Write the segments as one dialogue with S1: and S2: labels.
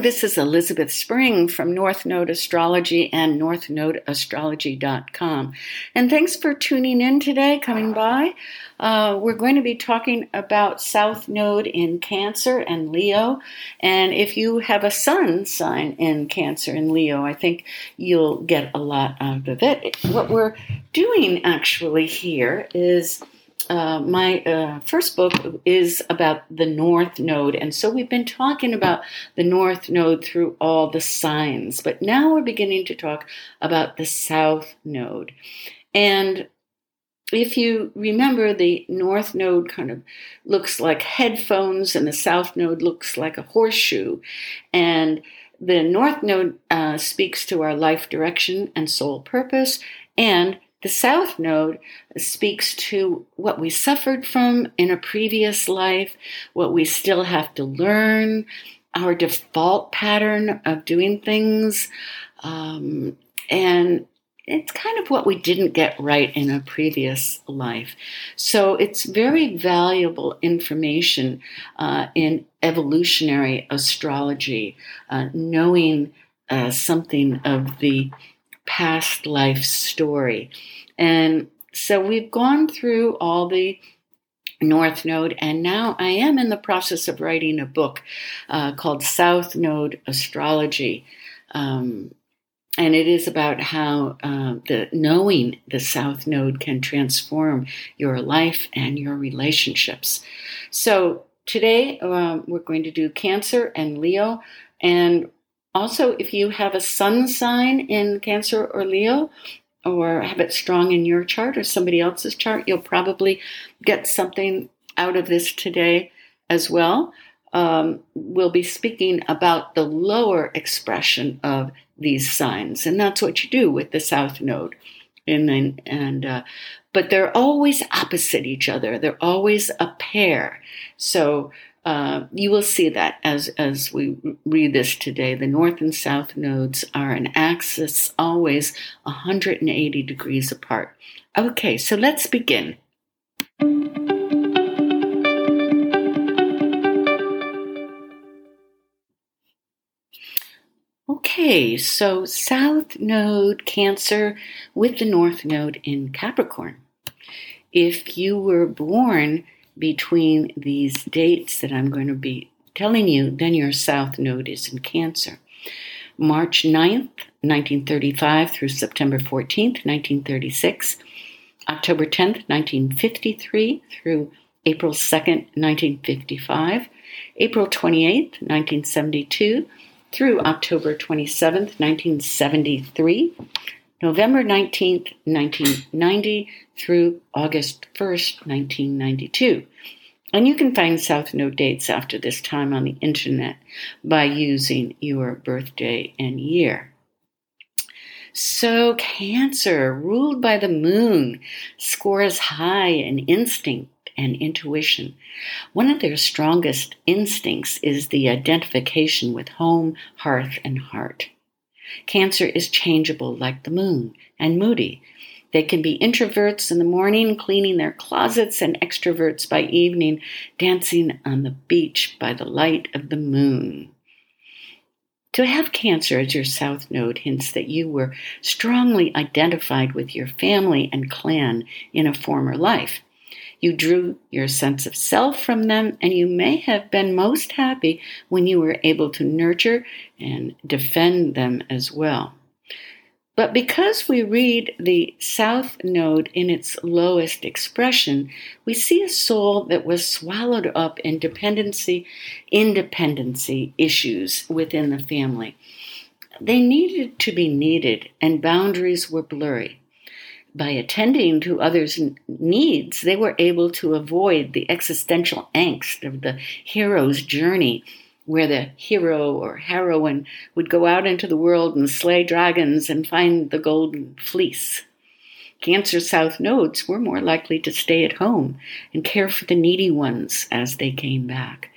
S1: This is Elizabeth Spring from North Node Astrology and northnodeastrology.com. And thanks for tuning in today, coming by. Uh, we're going to be talking about South Node in Cancer and Leo. And if you have a sun sign in Cancer and Leo, I think you'll get a lot out of it. What we're doing actually here is uh, my uh, first book is about the North Node. And so we've been talking about the North Node through all the signs, but now we're beginning to talk about the South Node. And if you remember, the North Node kind of looks like headphones, and the South Node looks like a horseshoe. And the North Node uh, speaks to our life direction and soul purpose, and the South Node speaks to what we suffered from in a previous life, what we still have to learn, our default pattern of doing things, um, and it's kind of what we didn't get right in a previous life. So it's very valuable information uh, in evolutionary astrology, uh, knowing uh, something of the past life story. And so we've gone through all the North Node, and now I am in the process of writing a book uh, called South Node Astrology. Um, and it is about how uh, the knowing the South Node can transform your life and your relationships. So today uh, we're going to do Cancer and Leo, and also, if you have a sun sign in Cancer or Leo, or have it strong in your chart or somebody else's chart, you'll probably get something out of this today as well. Um, we'll be speaking about the lower expression of these signs, and that's what you do with the South Node. And then, and uh, but they're always opposite each other. They're always a pair. So uh, you will see that as, as we read this today. The north and south nodes are an axis always 180 degrees apart. Okay, so let's begin. Okay, so South Node Cancer with the North Node in Capricorn. If you were born between these dates that I'm going to be telling you, then your south node is in Cancer. March 9th, 1935 through September 14th, 1936. October 10th, 1953 through April 2nd, 1955. April 28th, 1972 through October 27th, 1973. November 19th, 1990 through August 1st, 1992. And you can find South Node dates after this time on the internet by using your birthday and year. So, Cancer, ruled by the moon, scores high in instinct and intuition. One of their strongest instincts is the identification with home, hearth, and heart. Cancer is changeable like the moon and moody. They can be introverts in the morning, cleaning their closets, and extroverts by evening, dancing on the beach by the light of the moon. To have Cancer as your South Node hints that you were strongly identified with your family and clan in a former life. You drew your sense of self from them, and you may have been most happy when you were able to nurture and defend them as well. But because we read the South Node in its lowest expression, we see a soul that was swallowed up in dependency, independency issues within the family. They needed to be needed, and boundaries were blurry by attending to others' needs, they were able to avoid the existential angst of the hero's journey, where the hero or heroine would go out into the world and slay dragons and find the golden fleece. Cancer South nodes were more likely to stay at home and care for the needy ones as they came back.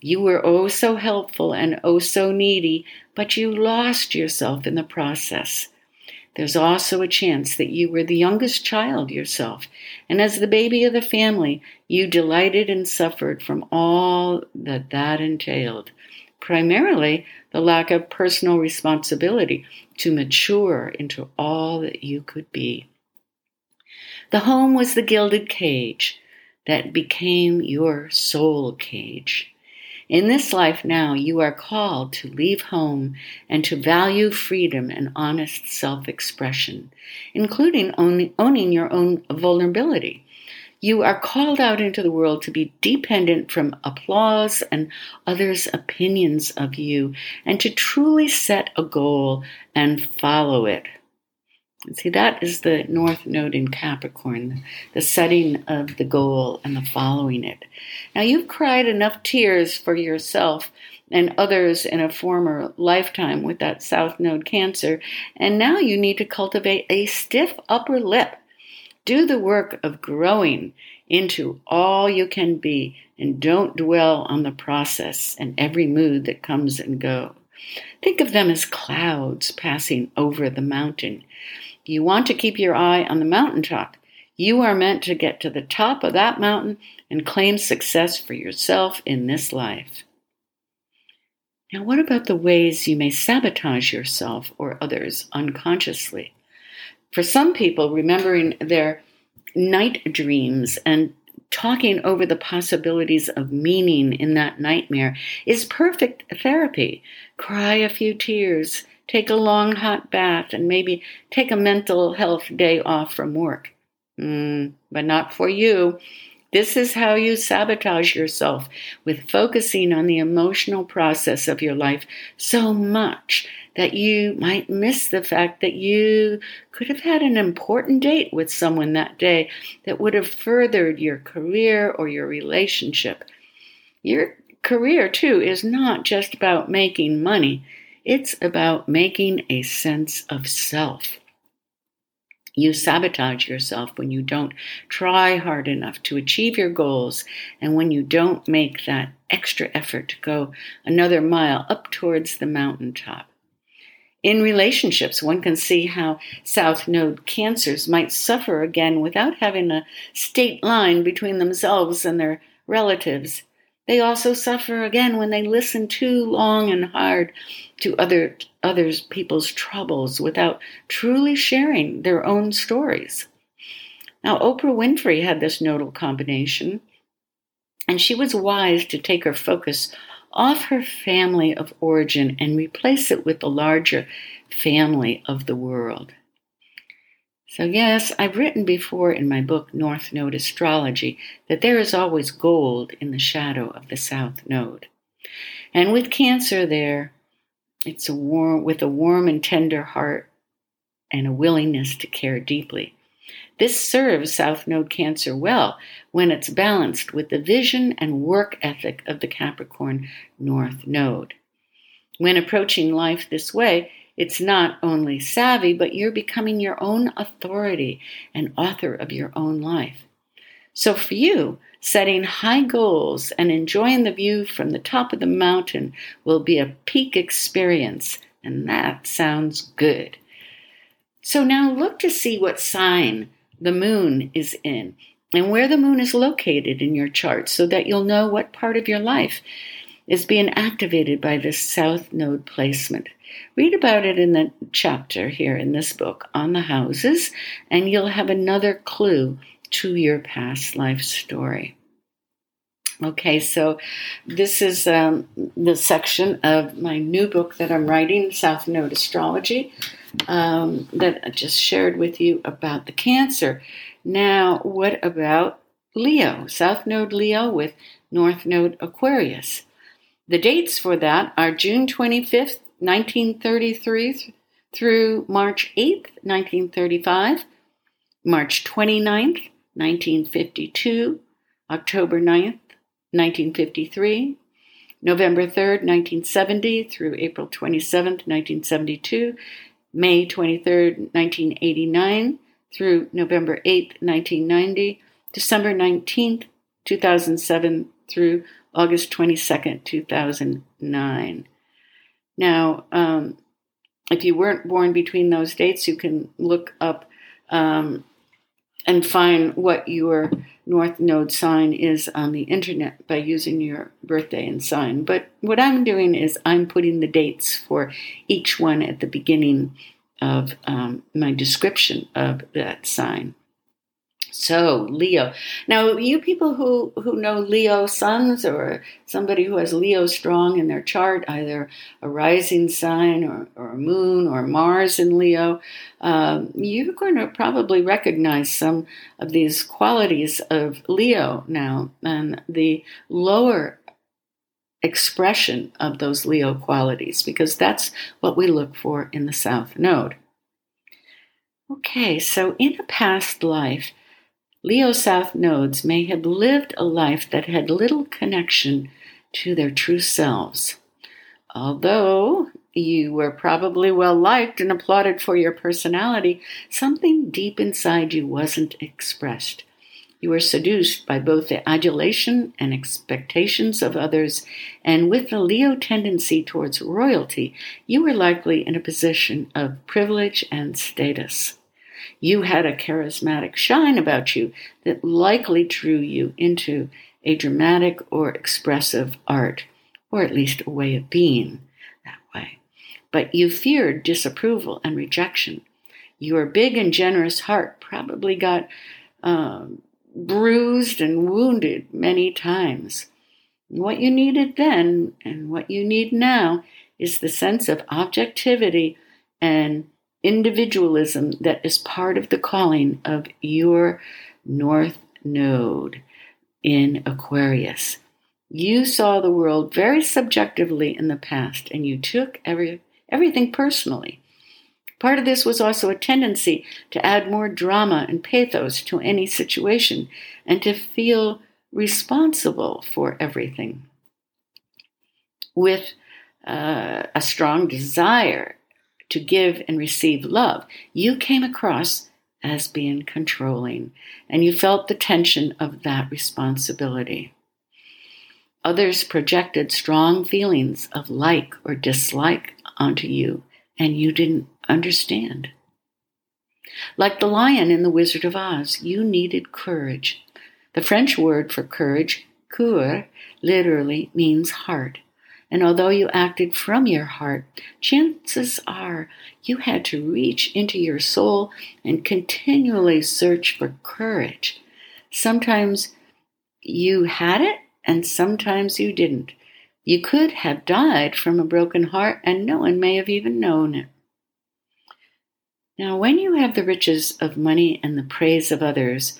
S1: You were oh so helpful and oh so needy, but you lost yourself in the process. There's also a chance that you were the youngest child yourself, and as the baby of the family, you delighted and suffered from all that that entailed primarily the lack of personal responsibility to mature into all that you could be. The home was the gilded cage that became your soul cage. In this life now, you are called to leave home and to value freedom and honest self expression, including owning your own vulnerability. You are called out into the world to be dependent from applause and others' opinions of you, and to truly set a goal and follow it. See, that is the North Node in Capricorn, the setting of the goal and the following it. Now, you've cried enough tears for yourself and others in a former lifetime with that South Node Cancer, and now you need to cultivate a stiff upper lip do the work of growing into all you can be and don't dwell on the process and every mood that comes and goes. Think of them as clouds passing over the mountain. You want to keep your eye on the mountaintop. You are meant to get to the top of that mountain and claim success for yourself in this life. Now, what about the ways you may sabotage yourself or others unconsciously? For some people, remembering their night dreams and talking over the possibilities of meaning in that nightmare is perfect therapy. Cry a few tears, take a long hot bath, and maybe take a mental health day off from work. Mm, but not for you. This is how you sabotage yourself with focusing on the emotional process of your life so much that you might miss the fact that you could have had an important date with someone that day that would have furthered your career or your relationship. Your career, too, is not just about making money, it's about making a sense of self. You sabotage yourself when you don't try hard enough to achieve your goals and when you don't make that extra effort to go another mile up towards the mountaintop. In relationships, one can see how South Node cancers might suffer again without having a state line between themselves and their relatives. They also suffer again when they listen too long and hard to other others people's troubles without truly sharing their own stories. Now Oprah Winfrey had this nodal combination, and she was wise to take her focus off her family of origin and replace it with the larger family of the world. So, yes, I've written before in my book, North Node Astrology, that there is always gold in the shadow of the South Node. And with Cancer there, it's a warm, with a warm and tender heart and a willingness to care deeply. This serves South Node Cancer well when it's balanced with the vision and work ethic of the Capricorn North Node. When approaching life this way, it's not only savvy, but you're becoming your own authority and author of your own life. So for you, setting high goals and enjoying the view from the top of the mountain will be a peak experience, and that sounds good. So now look to see what sign the moon is in and where the moon is located in your chart so that you'll know what part of your life is being activated by this south node placement. Read about it in the chapter here in this book on the houses, and you'll have another clue to your past life story. Okay, so this is um, the section of my new book that I'm writing, South Node Astrology um, that I just shared with you about the Cancer. Now, what about Leo, South Node Leo with North Node Aquarius? The dates for that are June 25th, 1933 through March 8th, 1935, March 29th, 1952, October 9th, 1953, November 3rd, 1970 through April 27th, 1972, May 23rd, 1989 through November 8th, 1990, December 19th, 2007 through August 22nd, 2009. Now, um, if you weren't born between those dates, you can look up um, and find what your North Node sign is on the internet by using your birthday and sign. But what I'm doing is I'm putting the dates for each one at the beginning of um, my description of that sign. So, Leo. Now, you people who, who know Leo suns or somebody who has Leo strong in their chart, either a rising sign or, or a moon or Mars in Leo, um, you're going to probably recognize some of these qualities of Leo now. And the lower expression of those Leo qualities, because that's what we look for in the South Node. Okay, so in a past life, Leo South nodes may have lived a life that had little connection to their true selves. Although you were probably well liked and applauded for your personality, something deep inside you wasn't expressed. You were seduced by both the adulation and expectations of others, and with the Leo tendency towards royalty, you were likely in a position of privilege and status. You had a charismatic shine about you that likely drew you into a dramatic or expressive art, or at least a way of being that way. But you feared disapproval and rejection. Your big and generous heart probably got um, bruised and wounded many times. What you needed then and what you need now is the sense of objectivity and individualism that is part of the calling of your North Node in Aquarius. You saw the world very subjectively in the past and you took every, everything personally. Part of this was also a tendency to add more drama and pathos to any situation and to feel responsible for everything. With uh, a strong desire to give and receive love, you came across as being controlling, and you felt the tension of that responsibility. Others projected strong feelings of like or dislike onto you, and you didn't understand. Like the lion in The Wizard of Oz, you needed courage. The French word for courage, coeur, literally means heart. And although you acted from your heart, chances are you had to reach into your soul and continually search for courage. Sometimes you had it, and sometimes you didn't. You could have died from a broken heart, and no one may have even known it. Now, when you have the riches of money and the praise of others,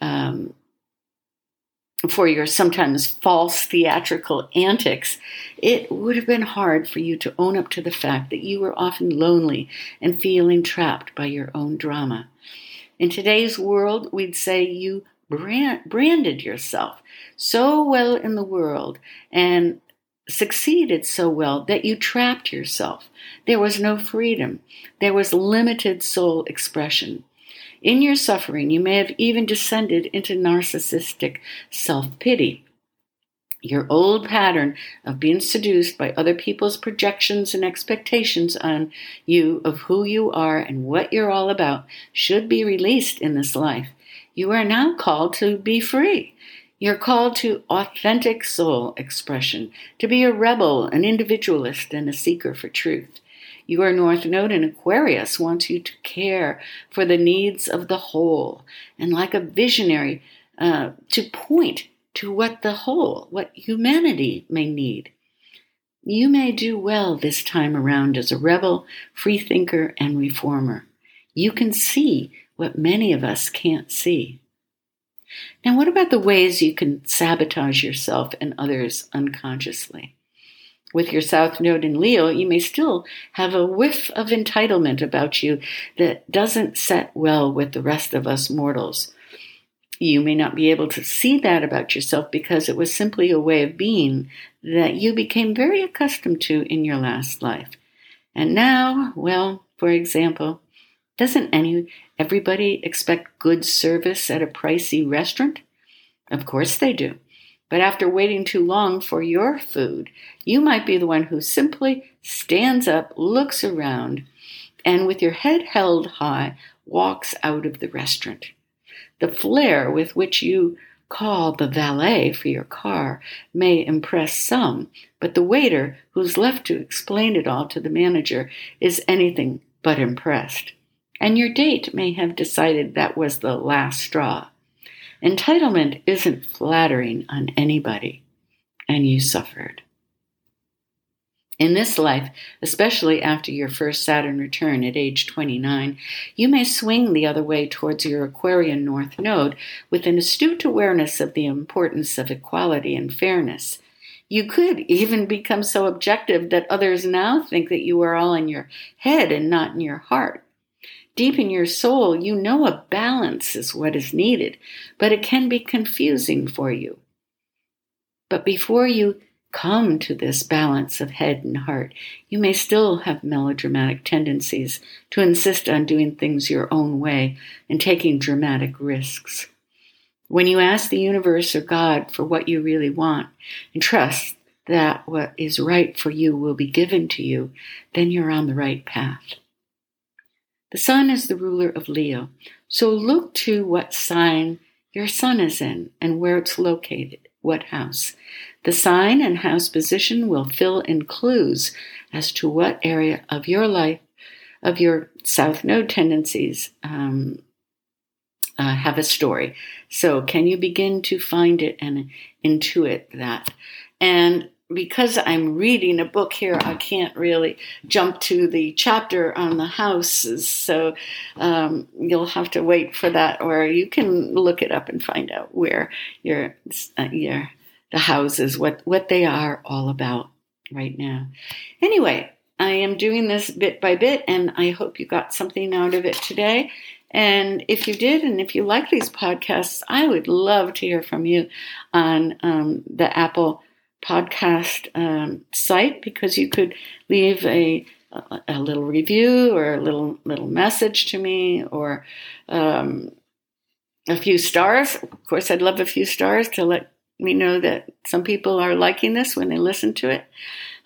S1: um, for your sometimes false theatrical antics, it would have been hard for you to own up to the fact that you were often lonely and feeling trapped by your own drama. In today's world, we'd say you brand, branded yourself so well in the world and succeeded so well that you trapped yourself. There was no freedom. There was limited soul expression. In your suffering, you may have even descended into narcissistic self pity. Your old pattern of being seduced by other people's projections and expectations on you of who you are and what you're all about should be released in this life. You are now called to be free. You're called to authentic soul expression, to be a rebel, an individualist, and a seeker for truth. Your North Node in Aquarius wants you to care for the needs of the whole and, like a visionary, uh, to point to what the whole, what humanity may need. You may do well this time around as a rebel, freethinker, and reformer. You can see what many of us can't see. Now, what about the ways you can sabotage yourself and others unconsciously? With your South Node in Leo, you may still have a whiff of entitlement about you that doesn't set well with the rest of us mortals. You may not be able to see that about yourself because it was simply a way of being that you became very accustomed to in your last life. And now, well, for example, doesn't any everybody expect good service at a pricey restaurant? Of course they do. But after waiting too long for your food, you might be the one who simply stands up, looks around, and with your head held high, walks out of the restaurant. The flair with which you call the valet for your car may impress some, but the waiter, who's left to explain it all to the manager, is anything but impressed. And your date may have decided that was the last straw. Entitlement isn't flattering on anybody, and you suffered. In this life, especially after your first Saturn return at age 29, you may swing the other way towards your Aquarian North Node with an astute awareness of the importance of equality and fairness. You could even become so objective that others now think that you are all in your head and not in your heart. Deep in your soul, you know a balance is what is needed, but it can be confusing for you. But before you come to this balance of head and heart, you may still have melodramatic tendencies to insist on doing things your own way and taking dramatic risks. When you ask the universe or God for what you really want and trust that what is right for you will be given to you, then you're on the right path. The sun is the ruler of Leo, so look to what sign your sun is in and where it's located, what house. The sign and house position will fill in clues as to what area of your life, of your South Node tendencies, um, uh, have a story. So, can you begin to find it and intuit that? And because I'm reading a book here, I can't really jump to the chapter on the houses. So um, you'll have to wait for that, or you can look it up and find out where your uh, your the houses, what what they are all about right now. Anyway, I am doing this bit by bit, and I hope you got something out of it today. And if you did, and if you like these podcasts, I would love to hear from you on um, the Apple podcast um, site because you could leave a a little review or a little little message to me or um, a few stars. Of course, I'd love a few stars to let me know that some people are liking this when they listen to it.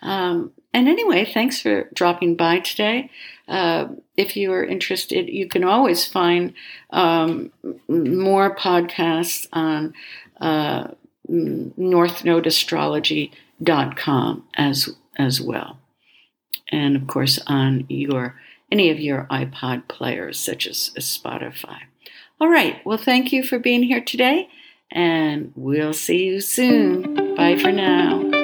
S1: Um, and anyway, thanks for dropping by today. Uh, if you are interested, you can always find um, more podcasts on uh, Mm, northnodeastrology.com as as well, and of course on your any of your iPod players such as Spotify. All right. Well, thank you for being here today and we'll see you soon. Bye for now.